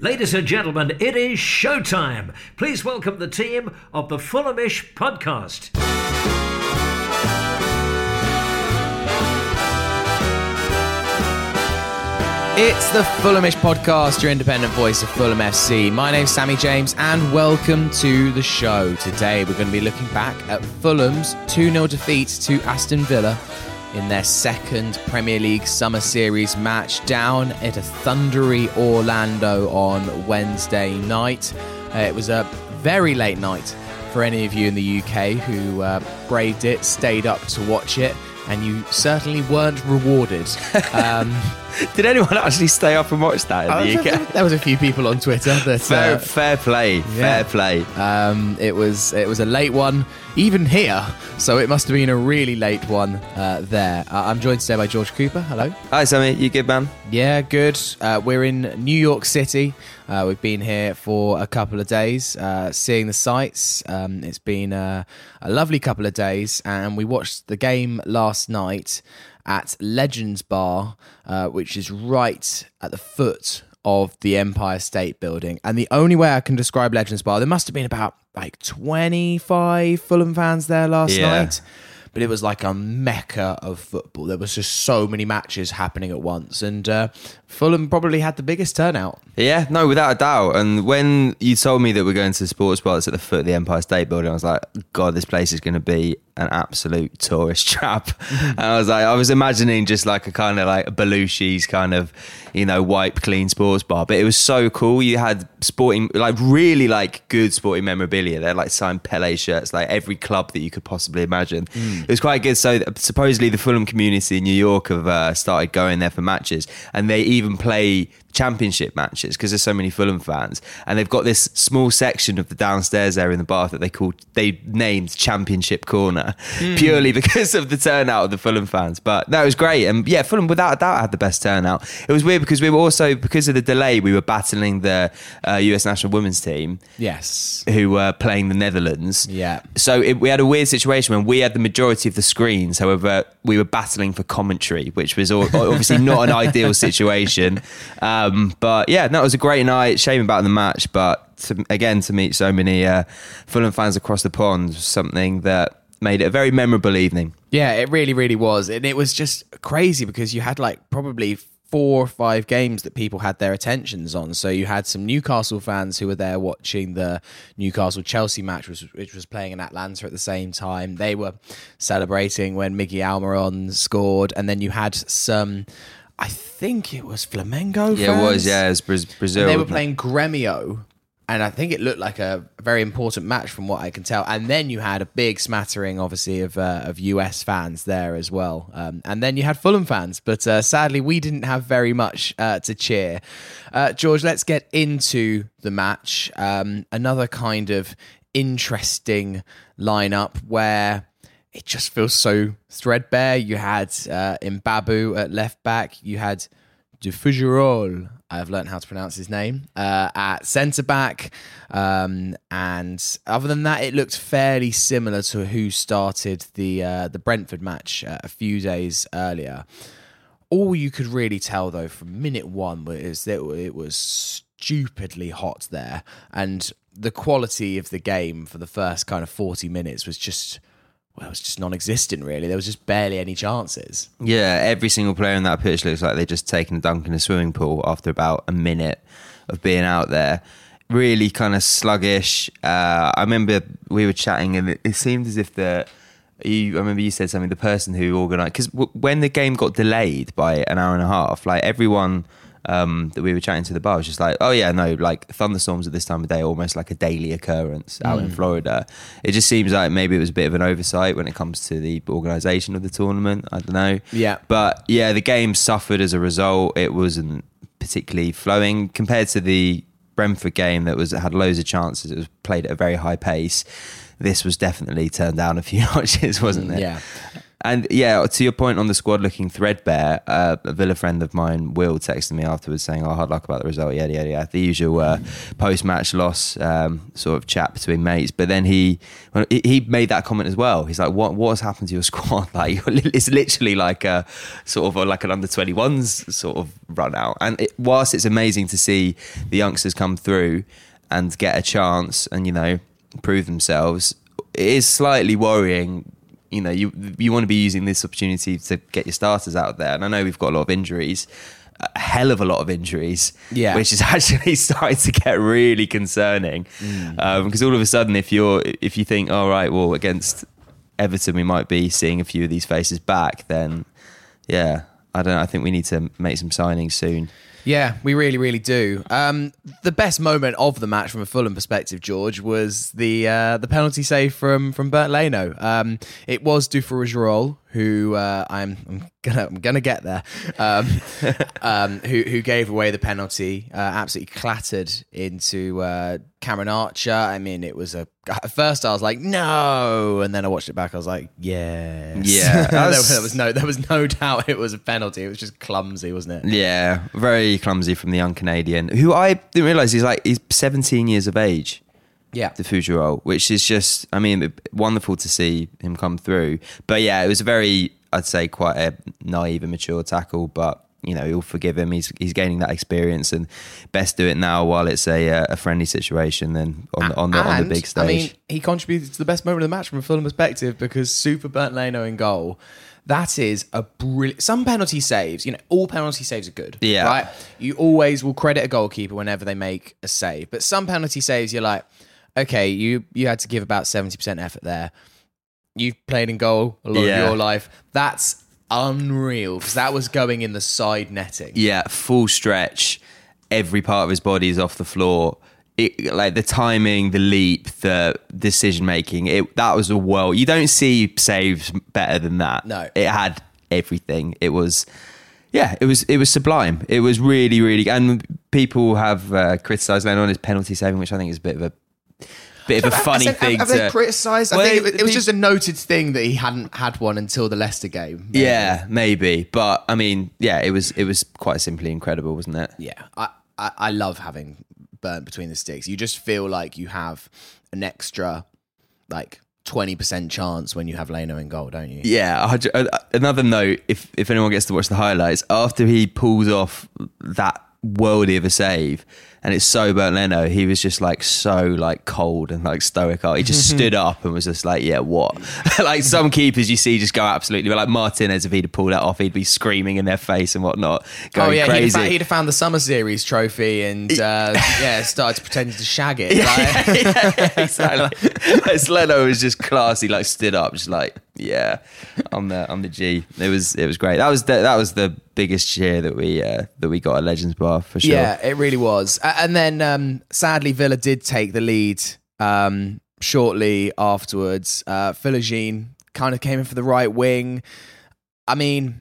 Ladies and gentlemen, it is showtime. Please welcome the team of the Fulhamish podcast. It's the Fulhamish podcast, your independent voice of Fulham FC. My name's Sammy James, and welcome to the show. Today, we're going to be looking back at Fulham's 2 0 defeat to Aston Villa in their second Premier League Summer Series match down at a thundery Orlando on Wednesday night. Uh, it was a very late night for any of you in the UK who uh, braved it, stayed up to watch it, and you certainly weren't rewarded. Um, Did anyone actually stay up and watch that in the UK? there was a few people on Twitter that Fair, uh, fair play, yeah. fair play. Um, it was it was a late one, even here. So it must have been a really late one uh, there. Uh, I'm joined today by George Cooper. Hello. Hi, Sammy. You good, man? Yeah, good. Uh, we're in New York City. Uh, we've been here for a couple of days, uh, seeing the sights. Um, it's been a, a lovely couple of days, and we watched the game last night at Legends Bar, uh, which is right at the foot of the Empire State Building. And the only way I can describe Legends Bar, there must have been about like 25 Fulham fans there last Yeah. night but it was like a mecca of football. There was just so many matches happening at once, and uh, Fulham probably had the biggest turnout. Yeah, no, without a doubt. And when you told me that we're going to the sports bar that's at the foot of the Empire State Building, I was like, God, this place is going to be an absolute tourist trap. and I was like, I was imagining just like a kind of like a Belushi's kind of, you know, wipe clean sports bar. But it was so cool. You had sporting, like really like good sporting memorabilia. They're like signed Pele shirts, like every club that you could possibly imagine. It was quite good. So supposedly the Fulham community in New York have uh, started going there for matches, and they even play championship matches because there's so many Fulham fans, and they've got this small section of the downstairs area in the bar that they called they named Championship Corner purely because of the turnout of the Fulham fans. But that was great, and yeah, Fulham without a doubt had the best turnout. It was weird because we were also because of the delay we were battling the uh, US national women's team Yes. who were playing the Netherlands. Yeah. So it, we had a weird situation when we had the majority of the screens. However, we were battling for commentary, which was obviously not an ideal situation. Um, but yeah, that was a great night. Shame about the match, but to, again, to meet so many uh, Fulham fans across the pond was something that made it a very memorable evening. Yeah, it really, really was. And it was just crazy because you had like probably four or five games that people had their attentions on. So you had some Newcastle fans who were there watching the Newcastle Chelsea match, which, which was playing in Atlanta at the same time. They were celebrating when Miggy Almiron scored. And then you had some, I think it was Flamengo Yeah, it was. Yeah, it was Braz- Brazil. And they were playing Gremio, and I think it looked like a very important match from what I can tell. And then you had a big smattering, obviously, of uh, of US fans there as well. Um, and then you had Fulham fans, but uh, sadly, we didn't have very much uh, to cheer. Uh, George, let's get into the match. Um, another kind of interesting lineup where it just feels so threadbare. You had uh, Mbabu at left back. You had de Fougerolles. I've learned how to pronounce his name uh, at centre back, um, and other than that, it looked fairly similar to who started the uh, the Brentford match uh, a few days earlier. All you could really tell though from minute one was that it was stupidly hot there, and the quality of the game for the first kind of forty minutes was just. Well, it was just non-existent. Really, there was just barely any chances. Yeah, every single player in that pitch looks like they're just taken a dunk in a swimming pool after about a minute of being out there. Really kind of sluggish. Uh, I remember we were chatting, and it, it seemed as if the you. I remember you said something. The person who organised because w- when the game got delayed by an hour and a half, like everyone. Um, that we were chatting to the bar was just like, oh yeah, no, like thunderstorms at this time of day almost like a daily occurrence out in Florida. It just seems like maybe it was a bit of an oversight when it comes to the organisation of the tournament. I don't know. Yeah. But yeah, the game suffered as a result. It wasn't particularly flowing compared to the Brentford game that was had loads of chances. It was played at a very high pace. This was definitely turned down a few notches, wasn't it? Yeah. And yeah, to your point on the squad looking threadbare, uh, a Villa friend of mine, Will, texted me afterwards saying, "Oh, hard luck about the result." Yeah, yeah, yeah. The usual uh, post-match loss um, sort of chat between mates. But then he he made that comment as well. He's like, "What what has happened to your squad? Like, it's literally like a sort of a, like an under 21s sort of run out." And it, whilst it's amazing to see the youngsters come through and get a chance and you know prove themselves, it is slightly worrying you know, you you want to be using this opportunity to get your starters out there. And I know we've got a lot of injuries, a hell of a lot of injuries, Yeah. which is actually starting to get really concerning. Mm. Um, because all of a sudden, if you're if you think, all right, well, against Everton, we might be seeing a few of these faces back, then yeah, I don't. know. I think we need to make some signings soon. Yeah, we really, really do. Um, the best moment of the match from a Fulham perspective, George, was the uh, the penalty save from from Bernd Leno. Um, it was Dufour who uh, I'm, I'm gonna I'm gonna get there. Um, um, who who gave away the penalty? Uh, absolutely clattered into uh, Cameron Archer. I mean, it was a. At first, I was like, no, and then I watched it back. I was like, yes, Yeah, there, that's- there was no there was no doubt it was a penalty. It was just clumsy, wasn't it? Yeah, very clumsy from the young Canadian, who I didn't realize he's like he's 17 years of age. Yeah. the Fougerolles, which is just, I mean, wonderful to see him come through. But yeah, it was a very, I'd say, quite a naive and mature tackle. But you know, you'll forgive him. He's he's gaining that experience, and best do it now while it's a uh, a friendly situation than on the on the, on the big stage. I mean, he contributed to the best moment of the match from a Fulham perspective because Super Bernd Leno in goal. That is a brilliant. Some penalty saves, you know, all penalty saves are good. Yeah. Right? You always will credit a goalkeeper whenever they make a save. But some penalty saves, you're like, okay, you you had to give about 70% effort there. You've played in goal a lot Yeah. of your life. That's unreal because that was going in the side netting. yeah, full stretch. Every part of his body is off the floor. It, like the timing, the leap, the decision making. It that was a well. You don't see saves better than that. No. it had everything. It was, yeah, it was it was sublime. It was really really. And people have uh, criticised Leno on his penalty saving, which I think is a bit of a bit of a funny have, thing have to they criticised? I Well, think it, it was just a noted thing that he hadn't had one until the Leicester game. Yeah, maybe, but I mean, yeah, it was it was quite simply incredible, wasn't it? Yeah, I, I, I love having Bernd between the sticks. You just feel like you have an extra, like twenty percent chance when you have Leno in goal, don't you? Yeah, uh, another note: if if anyone gets to watch the highlights after he pulls off that worldy of a save, and it's so Bernd Leno, he was just like so like cold and like stoic. He just stood up and was just like, "Yeah, what?" like some keepers you see just go absolutely, but like Martinez, if he'd have pulled that off, he'd be screaming in their face and whatnot, going Oh yeah, he'd have, found, he'd have found the Summer Series trophy and uh, yeah, started pretending to shag it. like- yeah, exactly. Like, Leno was just classy, like stood up, just like, yeah, I'm the I'm the G. It was it was great. That was the, that was the biggest cheer that we uh, that we got at Legends Bar for sure. Yeah, it really was. And then um, sadly, Villa did take the lead um, shortly afterwards. Uh, Philogene kind of came in for the right wing. I mean,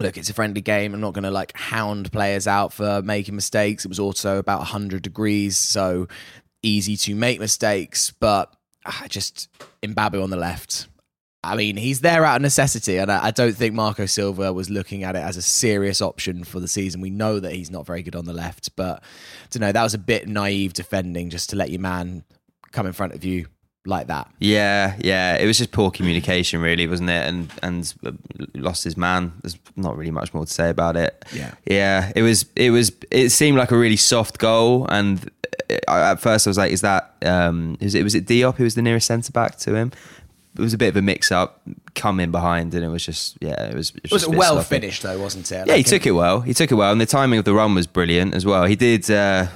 look, it's a friendly game. I'm not going to like hound players out for making mistakes. It was also about 100 degrees, so easy to make mistakes. But uh, just Mbabu on the left. I mean, he's there out of necessity, and I, I don't think Marco Silva was looking at it as a serious option for the season. We know that he's not very good on the left, but don't know. That was a bit naive defending just to let your man come in front of you like that. Yeah, yeah. It was just poor communication, really, wasn't it? And and uh, lost his man. There's not really much more to say about it. Yeah. yeah. It was it was it seemed like a really soft goal, and at first I was like, "Is that um? Is it was it Diop who was the nearest centre back to him?" It was a bit of a mix up, come in behind, and it was just yeah, it was. It It was a well sloppy. finished though, wasn't it? Yeah, he Like, took it well. He took it well, and the timing of the run was brilliant as well. He did, uh,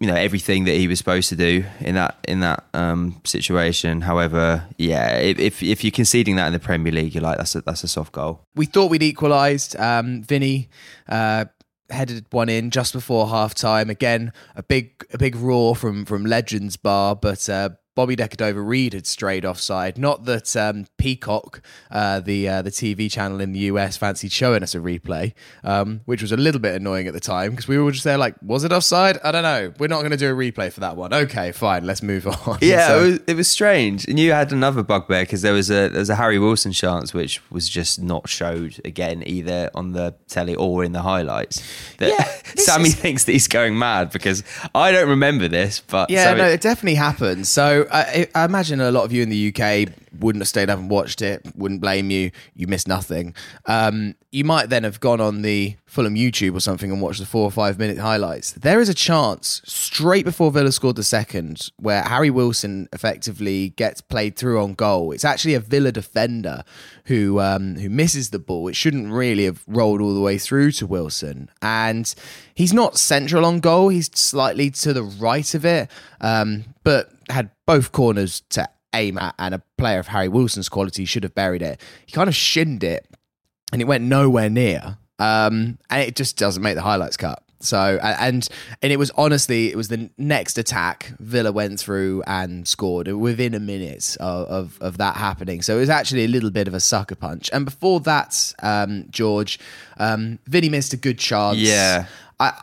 you know, everything that he was supposed to do in that in that um, situation. However, yeah, if, if if you're conceding that in the Premier League, you're like that's a that's a soft goal. we thought we'd equalised. Um, Vinny uh, headed one in just before half time. Again, a big a big roar from from Legends Bar, but uh, Bobby De Cordova-Reid had strayed offside. Not that um, Peacock, uh, the uh, the TV channel in the US, fancied showing us a replay, um, which was a little bit annoying at the time because we were just there like, was it offside? I don't know. We're not going to do a replay for that one. Okay, fine, let's move on. Yeah, So- it, was, it was strange. And you had another bugbear because there was a there was a Harry Wilson chance which was just not showed again either on the telly or in the highlights. That Yeah, Sammy is- thinks that he's going mad because I don't remember this, but Yeah, Sammy- no, it definitely happened. So I, I imagine a lot of you in the UK wouldn't have stayed up and watched it. Wouldn't blame you. You missed nothing. Um, you might then have gone on the Fulham YouTube or something and watched the four or five minute highlights. There is a chance straight before Villa scored the second where Harry Wilson effectively gets played through on goal. It's actually a Villa defender who um, who misses the ball. It shouldn't really have rolled all the way through to Wilson, and he's not central on goal. He's slightly to the right of it, um, but had both corners to aim at, and a player of Harry Wilson's quality should have buried it. He kind of shinned it, and it went nowhere near, um, and it just doesn't make the highlights cut. So and and it was honestly it was the next attack Villa went through and scored within a minute of, of, of that happening. So it was actually a little bit of a sucker punch. And before that, um, George, um, Vinny missed a good chance. Yeah. I,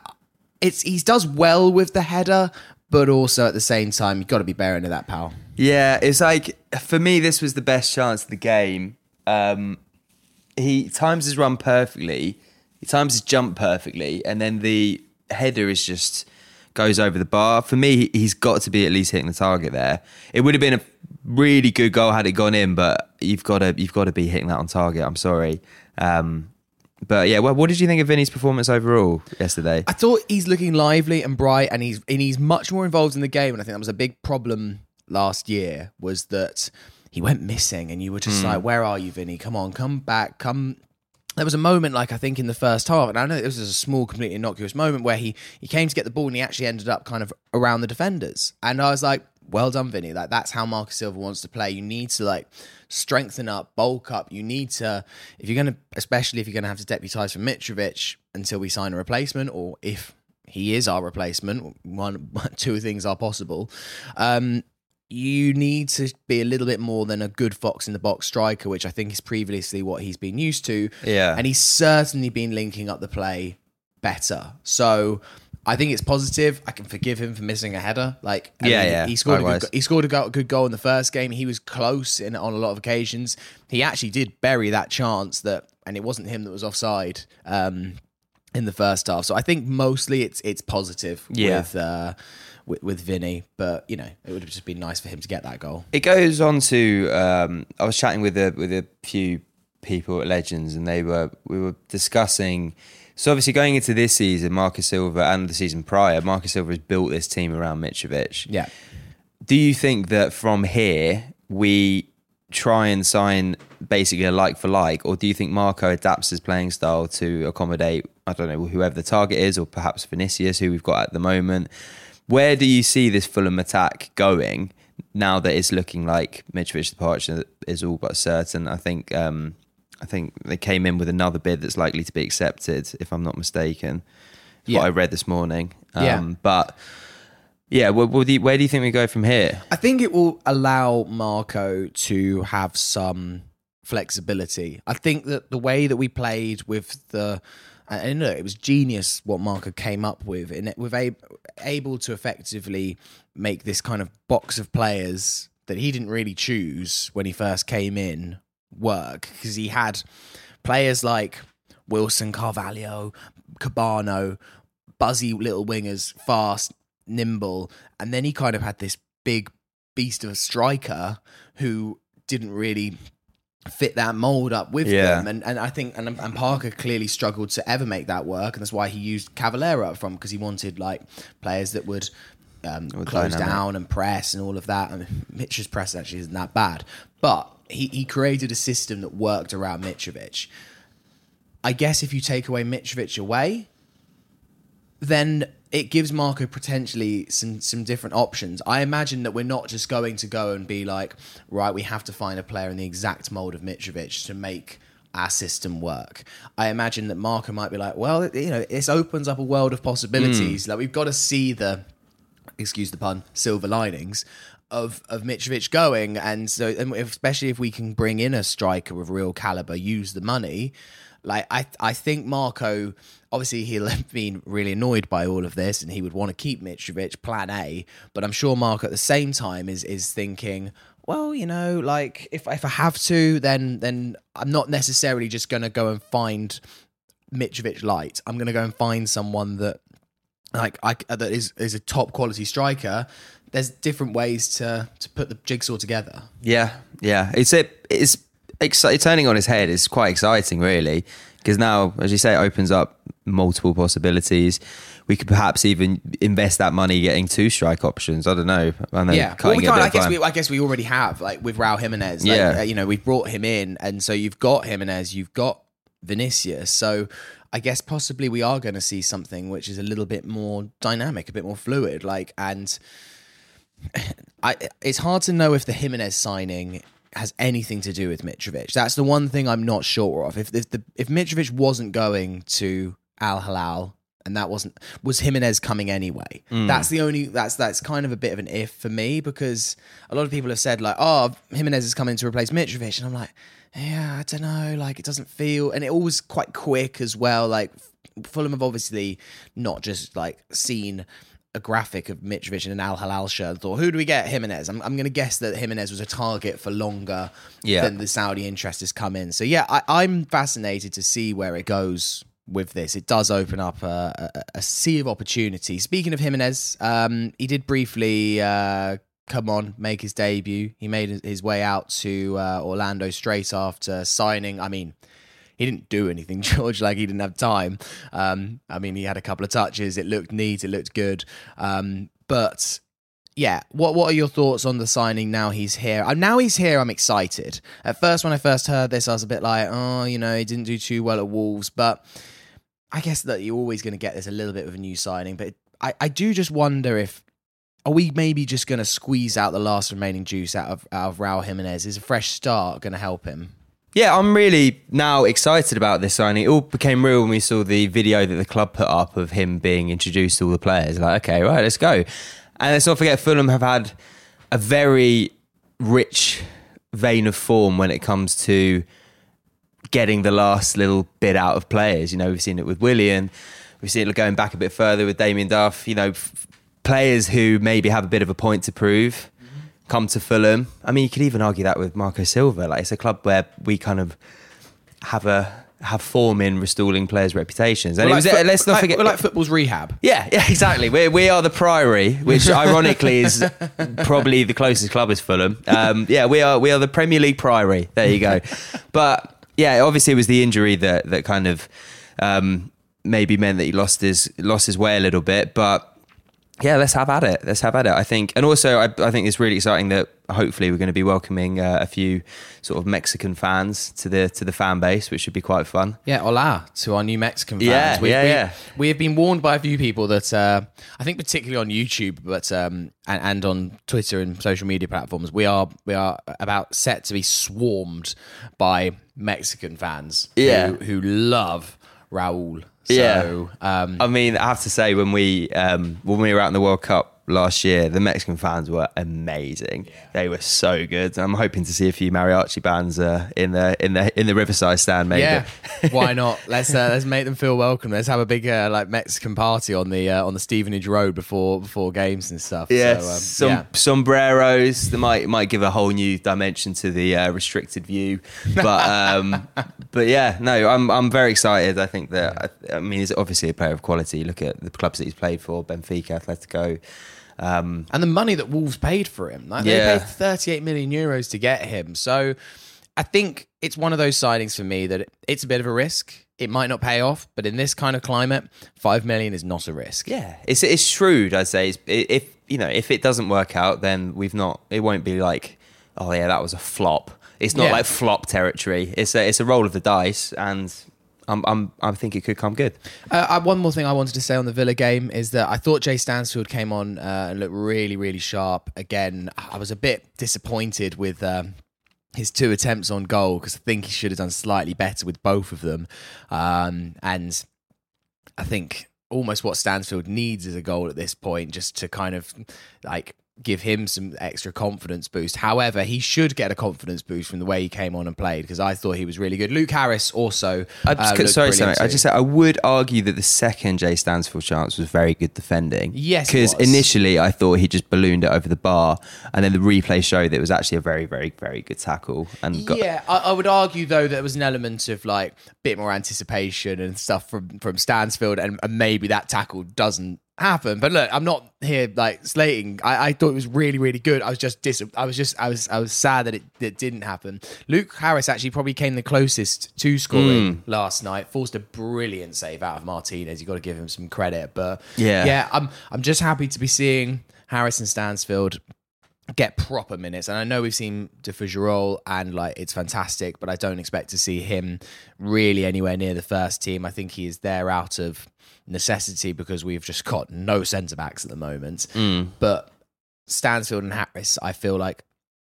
it's he does well with the header, but also at the same time you've got to be bearing to that pal. Yeah, it's like for me, this was the best chance of the game. Um, he times his run perfectly, he times his jump perfectly, and then the header is just goes over the bar. For me, he- he's got to be at least hitting the target there. It would have been a really good goal had it gone in, but you've got to you've got to be hitting that on target. I'm sorry. Um, but yeah, what, what did you think of Vinny's performance overall yesterday? I thought he's looking lively and bright, and he's and he's much more involved in the game. And I think that was a big problem last year was that he went missing, and you were just hmm. like, "Where are you, Vinny? Come on, come back, come." There was a moment, like I think in the first half, and I know this was a small, completely innocuous moment where he he came to get the ball and he actually ended up kind of around the defenders, and I was like, "Well done, Vinny! Like that's how Marcus Silva wants to play. You need to like strengthen up, bulk up. You need to, if you're gonna, especially if you're gonna have to deputise for Mitrovic until we sign a replacement, or if he is our replacement, one, two things are possible. Um, you need to be a little bit more than a good fox in the box striker, which I think is previously what he's been used to. Yeah. And he's certainly been linking up the play better. So I think it's positive. I can forgive him for missing a header. Like, I Yeah, mean, yeah, He scored, a good, he scored a go- good goal in the first game. He was close in on a lot of occasions. He actually did bury that chance that, and it wasn't him that was offside. Um, in the first half, so I think mostly it's it's positive Yeah. with uh, with, with Vinny, but you know it would have just been nice for him to get that goal. It goes on to um, I was chatting with a with a few people at Legends, and they were we were discussing. So obviously, going into this season, Marcus Silva and the season prior, Marcus Silva has built this team around Mitrovic. Yeah, Do you think that from here we try and sign basically a like for like, or do you think Marco adapts his playing style to accommodate I don't know whoever the target is, or perhaps Vinicius, who we've got at the moment? Where do you see this Fulham attack going now that it's looking like Mitrovic's departure is all but certain? I think um, I think they came in with another bid that's likely to be accepted, if I'm not mistaken. Yeah. What I read this morning. Yeah. Um, but yeah, where, where do you, where do you think we go from here? I think it will allow Marco to have some flexibility. I think that the way that we played with the and look, it was genius what Marco came up with, and it, with a, able to effectively make this kind of box of players that he didn't really choose when he first came in work because he had players like Wilson, Carvalho, Kebano, buzzy little wingers, fast, nimble, and then he kind of had this big beast of a striker who didn't really fit that mold up with Yeah. them. And and I think and, and Parker clearly struggled to ever make that work, and that's why he used Cavaleiro up front because he wanted like players that would. Um, close dynamic. down and press and all of that. I mean, Mitch's press actually isn't that bad, but he, he created a system that worked around Mitrovic. I guess if you take away Mitrovic away, then it gives Marco potentially some some different options. I imagine that we're not just going to go and be like, right, we have to find a player in the exact mold of Mitrovic to make our system work. I imagine that Marco might be like, well, you know, this opens up a world of possibilities. Like we've got to see the excuse the pun, silver linings of of Mitrovic going, and so and especially if we can bring in a striker of real caliber, use the money. Like I, I think Marco. Obviously, he'll have been really annoyed by all of this, and he would want to keep Mitrovic, Plan A. But I'm sure Marco at the same time is is thinking, well, you know, like if if I have to, then then I'm not necessarily just going to go and find Mitrovic light. I'm going to go and find someone that like I that is is a top quality striker. There's different ways to to put the jigsaw together. Yeah, yeah. It's a, it's exci- turning on his head. It's quite exciting, really, because now, as you say, it opens up multiple possibilities. We could perhaps even invest that money getting two strike options. I don't know. I know Yeah, well, we can't. I guess time. we, I guess we already have like with Raul Jimenez. Like, Yeah. uh, you know, we've brought him in, and so you've got Jimenez, you've got Vinicius. So I guess possibly we are going to see something which is a little bit more dynamic, a bit more fluid. Like, and I, it's hard to know if the Jimenez signing has anything to do with Mitrovic. That's the one thing I'm not sure of. If if, the, if Mitrovic wasn't going to Al Hilal and that wasn't was Jimenez coming anyway. Mm. That's the only that's that's kind of a bit of an if for me because a lot of people have said like, oh, Jimenez is coming to replace Mitrovic, and I'm like, yeah, I don't know, like it doesn't feel, and it always quite quick as well. Like Fulham have obviously not just like seen a graphic of Mitrovic in an Al Hilal shirt and thought, who do we get? Jimenez. I'm, I'm going to guess that Jimenez was a target for longer Yeah. than the Saudi interest has come in. So, yeah, I, I'm fascinated to see where it goes with this. It does open up a, a, a sea of opportunity. Speaking of Jimenez, um, he did briefly uh, come on, make his debut. He made his way out to uh, Orlando straight after signing. I mean, he didn't do anything, George. Like he didn't have time. Um, I mean, he had a couple of touches. It looked neat. It looked good. Um, but yeah, what what are your thoughts on the signing? Now he's here. Now he's here. I'm excited. At first, when I first heard this, I was a bit like, oh, you know, he didn't do too well at Wolves, but I guess that you're always going to get this a little bit of a new signing. But I, I do just wonder if are we maybe just going to squeeze out the last remaining juice out of out of Raul Jimenez? Is a fresh start going to help him? Yeah, I'm really now excited about this signing. It all became real when we saw the video that the club put up of him being introduced to all the players. Like, okay, right, let's go. And let's not forget, Fulham have had a very rich vein of form when it comes to getting the last little bit out of players. You know, we've seen it with Willian. We've seen it going back a bit further with Damien Duff. You know, players who maybe have a bit of a point to prove come to Fulham. I mean, you could even argue that with Marco Silva. Like, it's a club where we kind of have a have form in restoring players' reputations. And We're it was, like foot- let's not like- forget, we're like football's rehab. yeah, yeah, exactly. We we are the Priory, which ironically is probably the closest club is Fulham. Um, yeah, we are we are the Premier League Priory. There you go. but yeah, obviously it was the injury that that kind of um, maybe meant that he lost his lost his way a little bit. But yeah, let's have at it. Let's have at it. I think, and also I, I think it's really exciting that hopefully we're going to be welcoming uh, a few sort of Mexican fans to the to the fan base, which should be quite fun. Yeah, hola to our new Mexican fans. Yeah, we, yeah, we, yeah. We have been warned by a few people that uh, I think particularly on YouTube, but um, and, and on Twitter and social media platforms, we are we are about set to be swarmed by Mexican fans. Yeah. who, who love Raul. So, Yeah. um, I mean, I have to say when we um, when we were out in the World Cup last year, the Mexican fans were amazing. They were so good. I'm hoping to see a few mariachi bands uh, in the in the in the Riverside stand. Maybe. yeah, why not? Let's uh, let's make them feel welcome. Let's have a big uh, like Mexican party on the uh, on the Stevenage Road before before games and stuff. Yes, so, um, some yeah. sombreros. That might might give a whole new dimension to the uh, restricted view. But um, but yeah, no, I'm I'm very excited. I think that I, I mean he's obviously a player of quality. Look at the clubs that he's played for: Benfica, Atletico. Um, and the money that Wolves paid for him. Like Yeah. They paid 38 million euros to get him. So I think it's one of those signings for me that it's a bit of a risk. It might not pay off, but in this kind of climate, five million is not a risk. Yeah, it's it's shrewd. I'd say It's- if you know if it doesn't work out, then we've not. It won't be like, oh yeah, that was a flop. It's not Yeah. like flop territory. It's a it's a roll of the dice, and I'm I'm I think it could come good. Uh, uh, one more thing I wanted to say on the Villa game is that I thought Jay Stansfield came on uh, and looked really, really sharp. Again, I was a bit disappointed with um, his two attempts on goal because I think he should have done slightly better with both of them. Um, and I think almost what Stansfield needs is a goal at this point, just to kind of like give him some extra confidence boost. However, he should get a confidence boost from the way he came on and played because I thought he was really good. Luke Harris also. I uh, just, looked sorry, Sam. I just said I would argue that the second Jay Stansfield chance was very good defending. Yes, because initially I thought he just ballooned it over the bar, and then the replay showed that it was actually a very, very, very good tackle. And got, yeah, I, I would argue though that there was an element of like a bit more anticipation and stuff from from Stansfield, and, and maybe that tackle doesn't happen. But look, I'm not here like slating. I, I thought it was really, really good. I was just dis- I was just I was I was sad that it, it didn't happen. Luke Harris actually probably came the closest to scoring hmm. last night. Forced a brilliant save out of Martinez. You got to give him some credit. But Yeah. yeah, I'm I'm just happy to be seeing Harris and Stansfield get proper minutes. And I know we've seen De Fougerolles and like it's fantastic, but I don't expect to see him really anywhere near the first team. I think he is there out of necessity because we've just got no centre backs at the moment. Mm. But Stansfield and Harris, I feel like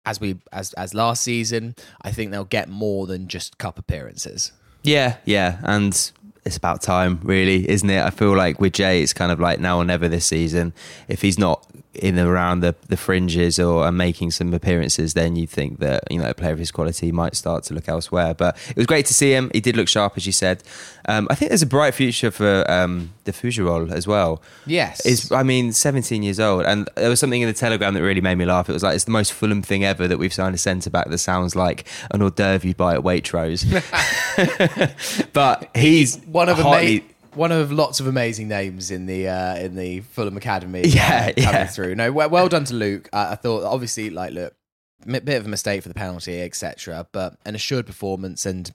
as we as as last season, I think they'll get more than just cup appearances. yeah, yeah, and it's about time, really, isn't it? I feel like with Jay, it's kind of like now or never this season. If he's not in and around the, the fringes or uh, making some appearances, then you'd think that you know a player of his quality might start to look elsewhere. But it was great to see him. He did look sharp, as you said. Um, I think there's a bright future for um, the Fougerolles as well. Yes. Is I mean, 17 years old, and there was something in the telegram that really made me laugh. It was like it's the most Fulham thing ever that we've signed a centre back that sounds like an hors d'oeuvre you buy at Waitrose. but he's one of hardly- ama- one of lots of amazing names in the uh, in the Fulham Academy. Yeah, uh, coming yeah. through. No, well, well done to Luke. Uh, I thought obviously like look, m- bit of a mistake for the penalty, etc. But an assured performance and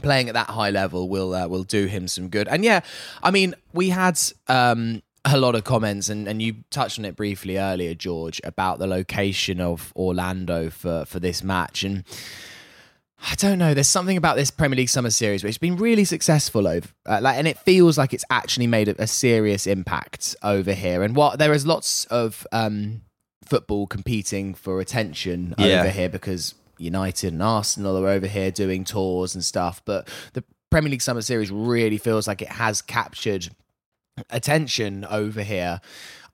playing at that high level will uh, will do him some good. And yeah, I mean we had. Um, a lot of comments, and, and you touched on it briefly earlier, George, about the location of Orlando for, for this match. And I don't know. There's something about this Premier League Summer Series which has been really successful over, uh, like, and it feels like it's actually made a, a serious impact over here. And what there is lots of um, football competing for attention Yeah. over here because United and Arsenal are over here doing tours and stuff. But the Premier League Summer Series really feels like it has captured attention over here.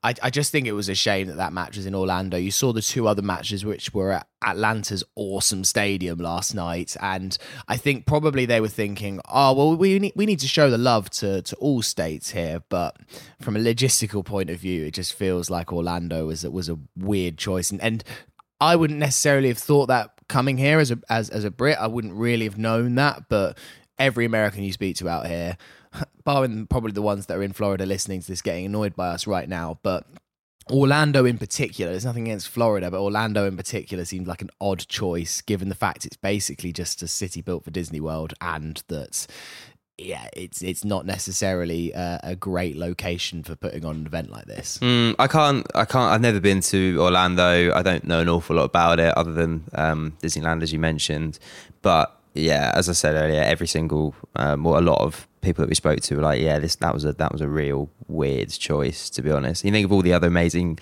I, I just think it was a shame that that match was in Orlando. You saw the two other matches, which were at Atlanta's awesome stadium last night, and I think probably they were thinking, "Oh, well, we need we need to show the love to to all states here." But from a logistical point of view, it just feels like Orlando was was a weird choice, and and I wouldn't necessarily have thought that coming here as a as as a Brit. I wouldn't really have known that, but every American you speak to out here, barring probably the ones that are in Florida listening to this, getting annoyed by us right now, but. Orlando in particular, there's nothing against Florida, but Orlando in particular seemed like an odd choice given the fact it's basically just a city built for Disney World and that yeah, it's it's not necessarily a, a great location for putting on an event like this. Mm, I can't. I can't. I've never been to Orlando. I don't know an awful lot about it, other than um, Disneyland, as you mentioned. But yeah, as I said earlier, every single, um, a lot of people that we spoke to were like, yeah, this that was a that was a real weird choice, to be honest. You think of all the other amazing.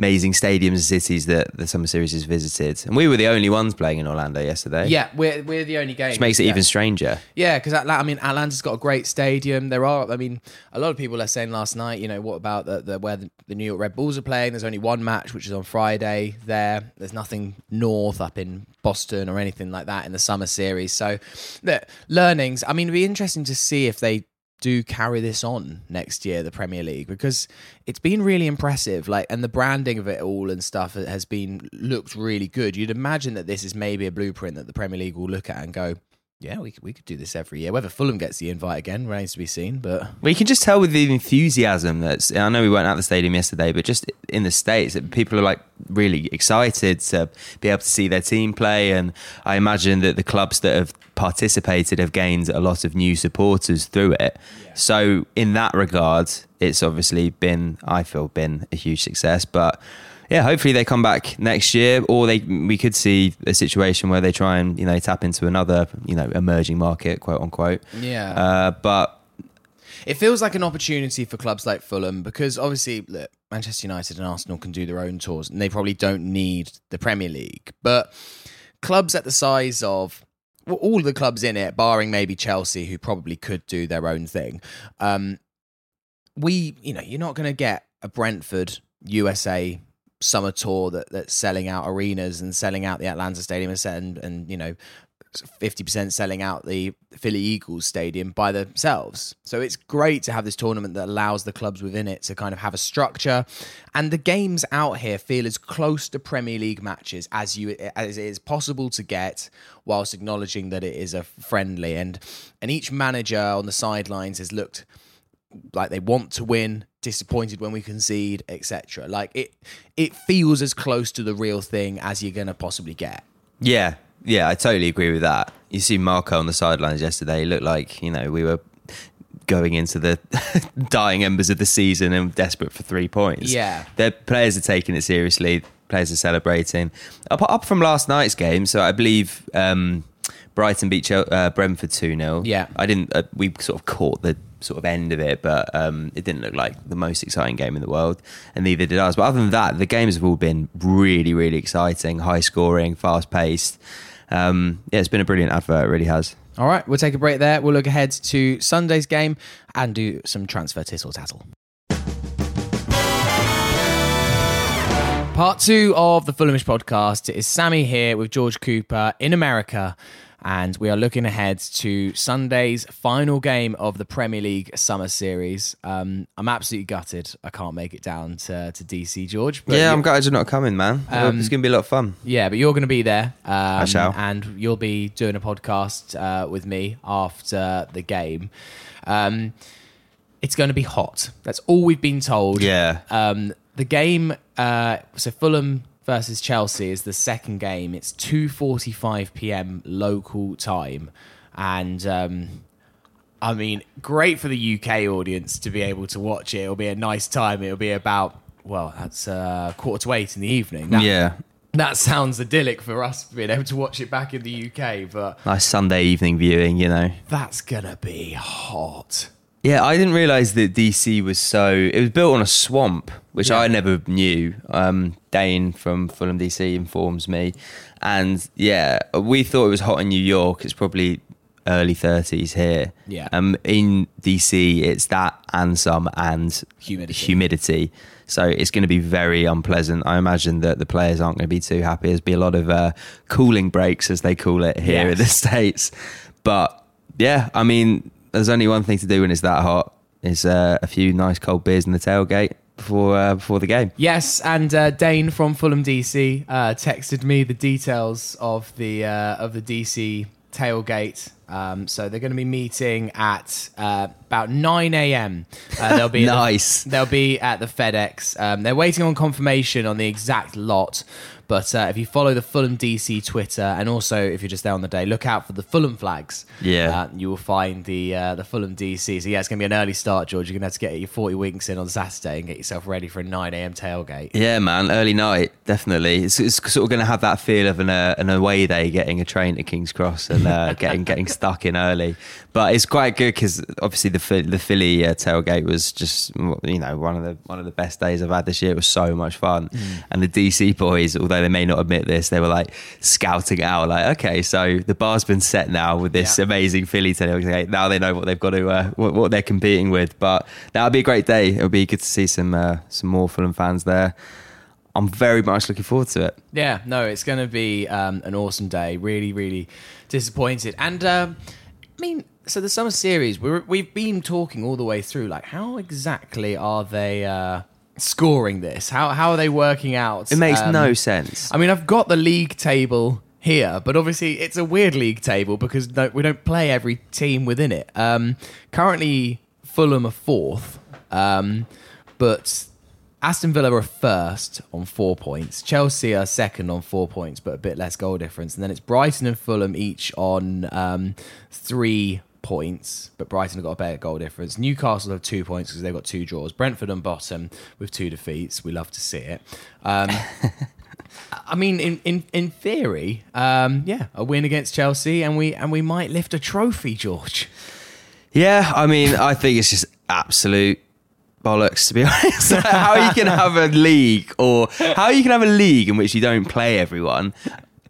Amazing stadiums and cities that the summer series has visited, and we were the only ones playing in Orlando yesterday. Yeah, we're we're the only game, which makes it yeah. even stranger. Yeah, because I mean, Atlanta's got a great stadium. There are, I mean, a lot of people are saying last night, you know, what about the, the where the, the New York Red Bulls are playing? There's only one match, which is on Friday. There, there's nothing north up in Boston or anything like that in the summer series. So, the learnings. I mean, it'd be interesting to see if they do carry this on next year, the Premier League, because it's been really impressive. Like, and the branding of it all and stuff has been looked really good. You'd imagine that this is maybe a blueprint that the Premier League will look at and go, yeah, we could, we could do this every year. Whether Fulham gets the invite again remains to be seen. But Well, you can just tell with the enthusiasm that's. I know we weren't at the stadium yesterday, but just in the states, people are like really excited to be able to see their team play, and I imagine that the clubs that have participated have gained a lot of new supporters through it. So in that regard, it's obviously been, I feel, been a huge success, but. Yeah, hopefully they come back next year, or they we could see a situation where they try and you know tap into another you know emerging market, quote unquote. Yeah. Uh, but it feels like an opportunity for clubs like Fulham because obviously look, Manchester United and Arsenal can do their own tours and they probably don't need the Premier League. But clubs at the size of well, all the clubs in it, barring maybe Chelsea, who probably could do their own thing, um, we, you know, you're not going to get a Brentford, USA, summer tour that that's selling out arenas and selling out the Atlanta Stadium and and, you know. 50% selling out the Philly Eagles stadium by themselves. So it's great to have this tournament that allows the clubs within it to kind of have a structure and the games out here feel as close to Premier League matches as you as it is possible to get whilst acknowledging that it is a friendly and and each manager on the sidelines has looked like they want to win, disappointed when we concede, etc. Like it it feels as close to the real thing as you're going to possibly get. Yeah, yeah, I totally agree with that. You see Marco on the sidelines yesterday. He looked like you know we were going into the dying embers of the season and desperate for three points. Yeah. the players are taking it seriously. Players are celebrating. Up, up from last night's game, so I believe um, Brighton beat uh, Brentford two 0 Yeah. I didn't. Uh, we sort of caught the sort of end of it, but um, it didn't look like the most exciting game in the world, and neither did us. But other than that, the games have all been really, really exciting, high scoring, fast paced. Um, yeah, it's been a brilliant advert. It really has. All right, we'll take a break there. We'll look ahead to Sunday's game and do some transfer tittle tattle. Part two of the Fulhamish podcast. Is Sammy here with George Cooper in America, and we are looking ahead to Sunday's final game of the Premier League Summer Series. Um, I'm absolutely gutted I can't make it down to, to DC, George. but yeah, I'm glad you're not coming, man. it's going to be a lot of fun. yeah, but you're going to be there. Um, I shall. And you'll be doing a podcast uh, with me after the game. Um, it's going to be hot. That's all we've been told. Yeah. Um, the game, uh, so Fulham versus Chelsea is the second game. It's 2.45 p.m. local time. And... Um, I mean, great for the UK audience to be able to watch it. It'll be a nice time. It'll be about well, that's uh, quarter to eight in the evening. That, yeah, that sounds idyllic for us being able to watch it back in the UK, but nice Sunday evening viewing. You know. that's gonna be hot. Yeah, I didn't realize that DC was so. It was built on a swamp, which Yeah. I never knew. Um, Dane from Fulham DC informs me, and yeah, we thought it was hot in New York. It's probably early thirties here. Yeah. Um, in DC, it's that and some and Humidity. humidity. So it's going to be very unpleasant. I imagine that the players aren't going to be too happy. There's be a lot of uh, cooling breaks, as they call it here in the states. But yeah, I mean, there's only one thing to do when it's that hot: is uh, a few nice cold beers in the tailgate before uh, before the game. Yes, and uh, Dane from Fulham DC uh, texted me the details of the uh, of the DC tailgate. Um, so they're going to be meeting at uh, about nine a.m. Uh, they'll be at the- Nice. they'll be at the FedEx. Um, they're waiting on confirmation on the exact lot. But uh, if you follow the Fulham DC Twitter, and also if you're just there on the day, look out for the Fulham flags. Yeah. uh, you will find the uh, the Fulham DC. So yeah, it's going to be an early start, George. You're going to have to get your 40 winks in on Saturday and get yourself ready for a 9 a.m. tailgate. Yeah, man, early night, definitely. It's, it's sort of going to have that feel of an, uh, an away day, getting a train to King's Cross and uh, getting getting stuck in early. But it's quite good because obviously the the Philly uh, tailgate was just you know one of the one of the best days I've had this year. It was so much fun, and the DC boys, although they may not admit this, they were like scouting out, like, okay, so the bar's been set now with this Yeah. amazing Philly tailgate. Now they know what they've got to uh, what, what they're competing with. But that'll be a great day. It'll be good to see some uh, some more Fulham fans there. I'm very much looking forward to it. Yeah, no, it's going to be um, an awesome day. Really, really disappointed. And um, I mean, so the summer series, we're, we've been talking all the way through. Like, how exactly are they uh, scoring this? How how are they working out? It makes um, no sense. I mean, I've got the league table here, but obviously it's a weird league table because no, we don't play every team within it. Um, currently, Fulham are fourth, um, but Aston Villa are first on four points. Chelsea are second on four points, but a bit less goal difference. And then it's Brighton and Fulham each on um, three points, but Brighton have got a better goal difference. Newcastle have two points because they've got two draws. Brentford on bottom with two defeats. We love to see it. Um, I mean, in in in theory, um, yeah, a win against Chelsea, and we and we might lift a trophy, George. Yeah, I mean, I think it's just absolute bollocks to be honest. how you can have a league or how you can have a league in which you don't play everyone.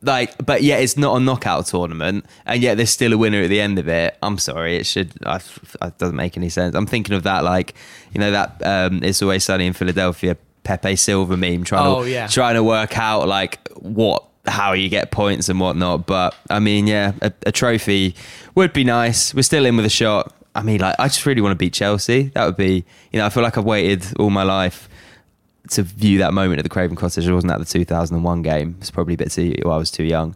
Like, but yet it's not a knockout tournament, and yet there's still a winner at the end of it. I'm sorry, it should. I, it doesn't make any sense. I'm thinking of that, like, you know, that um, it's always sunny in Philadelphia Pepe Silvia meme, trying Oh, to yeah. trying to work out like what how you get points and whatnot. But I mean, yeah, a, a trophy would be nice. We're still in with a shot. I mean, like I just really want to beat Chelsea. That would be, you know, I feel like I've waited all my life to view that moment at the Craven Cottage. I wasn't at the 2001 game. It's probably a bit too. Well, I was too young.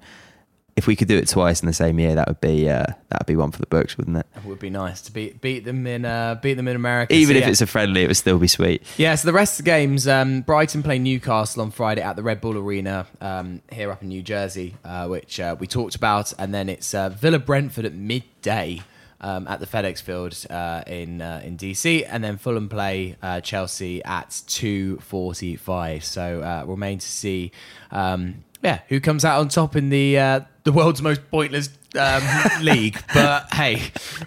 If we could do it twice in the same year, that would be uh, that would be one for the books, wouldn't it? It would be nice to beat beat them in uh, beat them in America. Even So, if yeah. it's a friendly, it would still be sweet. Yeah, so the rest of the games, um, Brighton play Newcastle on Friday at the Red Bull Arena um, here up in New Jersey, uh, which uh, we talked about, and then it's uh, Villa Brentford at midday um, at the FedEx Field uh, in uh, in DC, and then Fulham play uh, Chelsea at two forty five. So uh, remain to see, um, yeah, who comes out on top in the uh, the world's most pointless um, league. But hey,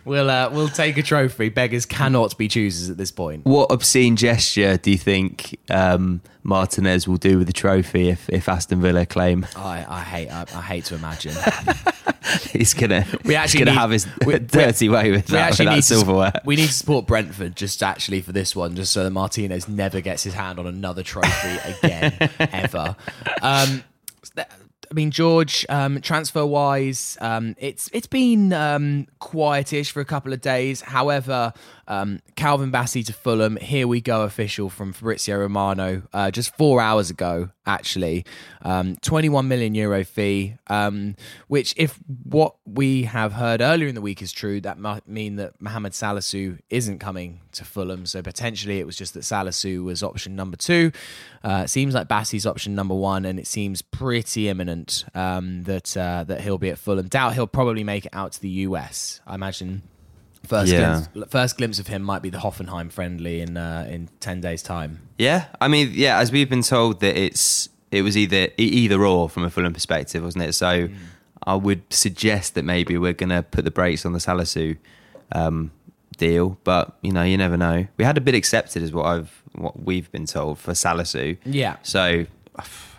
we'll uh, we'll take a trophy. Beggars cannot be choosers at this point. What obscene gesture do you think um, Martinez will do with the trophy if, if Aston Villa claim I, I hate I, I hate to imagine. he's gonna We actually gonna need- have his we- we- dirty way with we that, with actually that to, silverware? we need to support Brentford just actually for this one, just so that Martinez never gets his hand on another trophy again ever. Um, I mean, George, um, transfer wise, um, it's it's been um, quietish for a couple of days. However, um, Calvin Bassey to Fulham, here we go, official from Fabrizio Romano, uh, just four hours ago, actually. Um, 21 million euro fee, um, which, if what we have heard earlier in the week is true, that might mean that Mohamed Salisu isn't coming to Fulham. So potentially it was just that Salisu was option number two. Uh, it seems like Bassey's option number one, and it seems pretty imminent um, that uh, that he'll be at Fulham. Doubt he'll probably make it out to the US. I imagine first Yeah. glimpse, first glimpse of him might be the Hoffenheim friendly in uh, in ten days' time. Yeah, I mean, yeah, as we've been told that it's it was either either or from a Fulham perspective, wasn't it? So I would suggest that maybe we're going to put the brakes on the Salisu um, deal, but you know, you never know. We had a bid accepted, is what I've what we've been told for Salisu. Yeah. So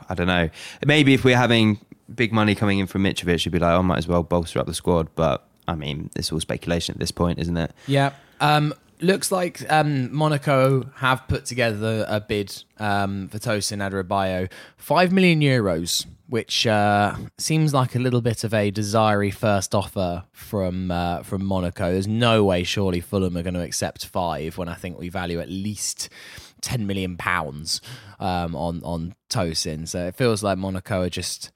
I don't know. Maybe if we're having big money coming in from Mitrovic, you'd be like, oh, I might as well bolster up the squad. But I mean, it's all speculation at this point, isn't it? Yeah. Um, looks like um, Monaco have put together a bid um, for Tosin Adarabioyo, five million euros, which uh, seems like a little bit of a desiree first offer from uh, from Monaco. There's no way, surely Fulham are going to accept five when I think we value at least. 10 million pounds um, on on Tosin. So it feels like Monaco are just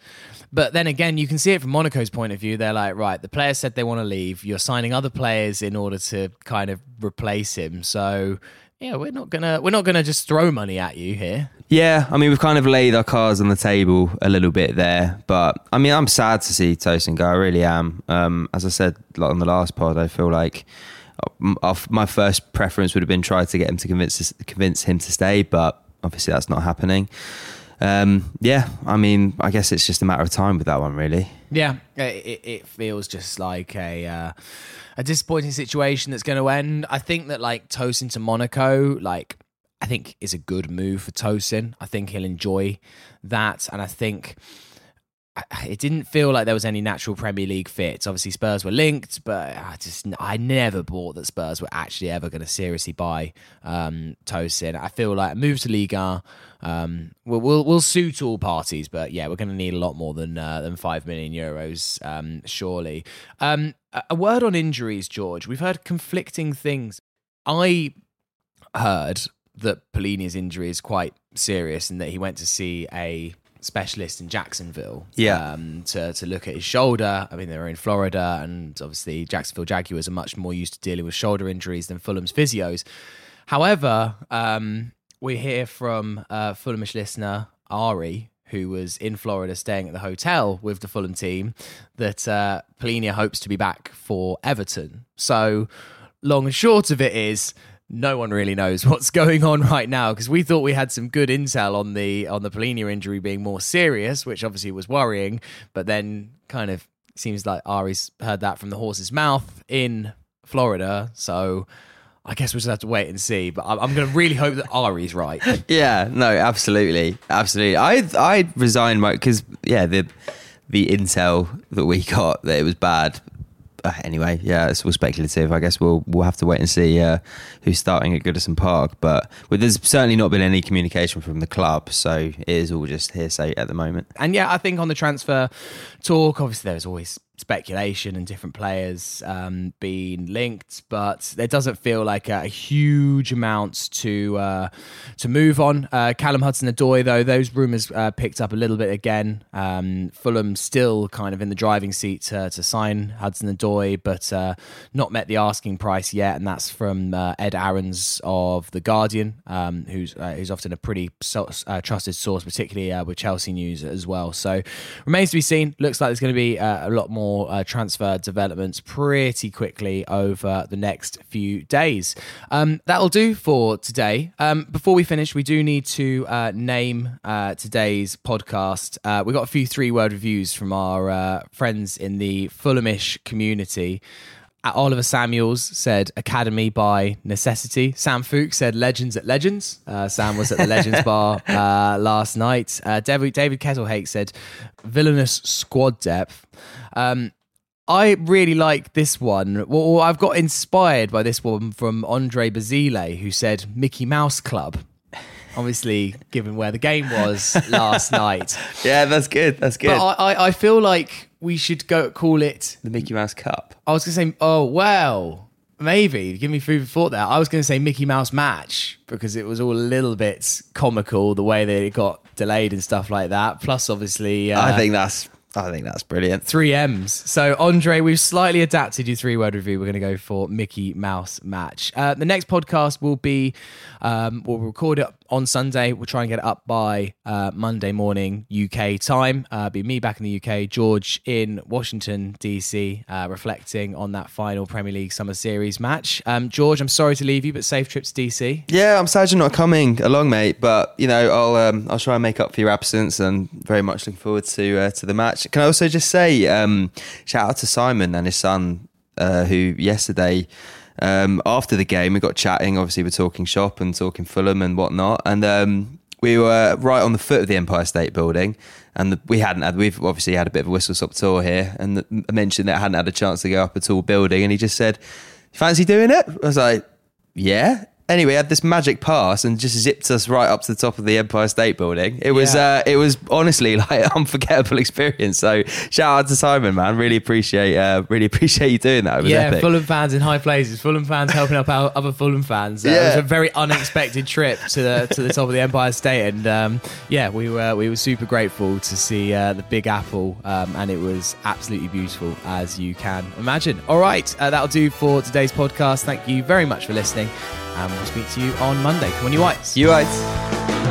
but then again, you can see it from Monaco's point of view. They're like, right, the player said they want to leave. You're signing other players in order to kind of replace him. So yeah, we're not gonna we're not gonna just throw money at you here. Yeah, I mean, we've kind of laid our cards on the table a little bit there, but I mean, I'm sad to see Tosin go. I really am. Um, as I said like on the last pod, I feel like my first preference would have been try to get him to convince convince him to stay, but obviously that's not happening. Um, yeah, I mean, I guess it's just a matter of time with that one, really. Yeah, it, it, feels just like a uh, a disappointing situation that's going to end. I think that like Tosin to Monaco, like I think is a good move for Tosin. I think he'll enjoy that, and I think it didn't feel like there was any natural Premier League fits. Obviously, Spurs were linked, but I just I never bought that Spurs were actually ever going to seriously buy um, Tosin. I feel like a move to Liga um, will will will suit all parties, but yeah, we're going to need a lot more than uh, than five million euros, um, surely. Um, a, a word on injuries, George. We've heard conflicting things. I heard that Palhinha's injury is quite serious and that he went to see a specialist in Jacksonville Yeah. um, to, to look at his shoulder. I mean, they were in Florida, and obviously, Jacksonville Jaguars are much more used to dealing with shoulder injuries than Fulham's physios. However, um, we hear from uh, Fulhamish listener Ari, who was in Florida staying at the hotel with the Fulham team, that uh, Palhinha hopes to be back for Everton. So, long and short of it is no one really knows what's going on right now because we thought we had some good intel on the on the Palhinha injury being more serious, which obviously was worrying, but then kind of seems like Ari's heard that from the horse's mouth in Florida. So I guess we'll just have to wait and see. But I'm, I'm going to really hope that Ari's right. Yeah, no, absolutely, absolutely. I I resigned my because yeah the the intel that we got that it was bad. Uh, anyway, yeah, it's all speculative. I guess we'll we'll have to wait and see uh, who's starting at Goodison Park. But well, there's certainly not been any communication from the club, so it is all just hearsay at the moment. And yeah, I think on the transfer talk, obviously there's always speculation and different players um, being linked, but there doesn't feel like a, a huge amount to uh, to move on. Uh, Callum Hudson-Odoi, though, those rumours uh, picked up a little bit again. Um, Fulham still kind of in the driving seat to, to sign Hudson-Odoi, but uh, not met the asking price yet, and that's from uh, Ed Aarons of the Guardian, um, who's uh, who's often a pretty so, trusted source, particularly with Chelsea news as well. So remains to be seen. Looks like there's going to be a lot more more uh, transfer developments pretty quickly over the next few days. Um, that'll do for today. Um, before we finish, we do need to uh, name uh, today's podcast. Uh, we got a few three word reviews from our uh, friends in the Fulhamish community. Oliver Samuels said Academy by necessity. Sam Fuchs said Legends at Legends. Uh, Sam was at the Legends bar uh, last night. Uh, David, David Kettlehake said Villainous Squad Depth. Um, I really like this one. Well, I've got inspired by this one from Andre Bazile, who said Mickey Mouse Club. Obviously, given where the game was last night. Yeah, that's good. That's good. But I, I, I feel like we should go call it the Mickey Mouse Cup. I was going to say, oh, well, maybe. Give me food for thought there. I was going to say Mickey Mouse Match because it was all a little bit comical the way that it got delayed and stuff like that. Plus, obviously. Uh, I think that's I think that's brilliant. Three M's. So, Andre, we've slightly adapted your three word review. We're going to go for Mickey Mouse match. Uh, the next podcast will be, um, we'll record it on Sunday. We'll try and get it up by uh, Monday morning UK time. Uh, be me back in the UK, George in Washington, DC, uh, reflecting on that final Premier League Summer Series match. Um, George, I'm sorry to leave you, but safe trips DC. Yeah, I'm sad you're not coming along, mate. But, you know, I'll, um, I'll try and make up for your absence and very much looking forward to, uh, to the match. Can I also just say, um, shout out to Simon and his son, uh, who yesterday, um, after the game, we got chatting. Obviously, we're talking shop and talking Fulham and whatnot. And um, we were right on the foot of the Empire State Building, and the, we hadn't had. We've obviously had a bit of a whistle stop tour here, and the, I mentioned that I hadn't had a chance to go up a tall building, and he just said, "Fancy doing it?" I was like, "Yeah." Anyway, had this magic pass and just zipped us right up to the top of the Empire State Building. It was, yeah. uh, it was honestly like an unforgettable experience. So shout out to Simon, man. Really appreciate, uh, really appreciate you doing that. yeah, epic. Fulham fans in high places. Fulham fans helping up our other Fulham fans. Uh, yeah. It was a very unexpected trip to the to the top of the Empire State, and um, yeah, we were we were super grateful to see uh, the Big Apple, um, and it was absolutely beautiful as you can imagine. All right, uh, that'll do for today's podcast. Thank you very much for listening and we'll speak to you on Monday. Come on, you whites. You whites.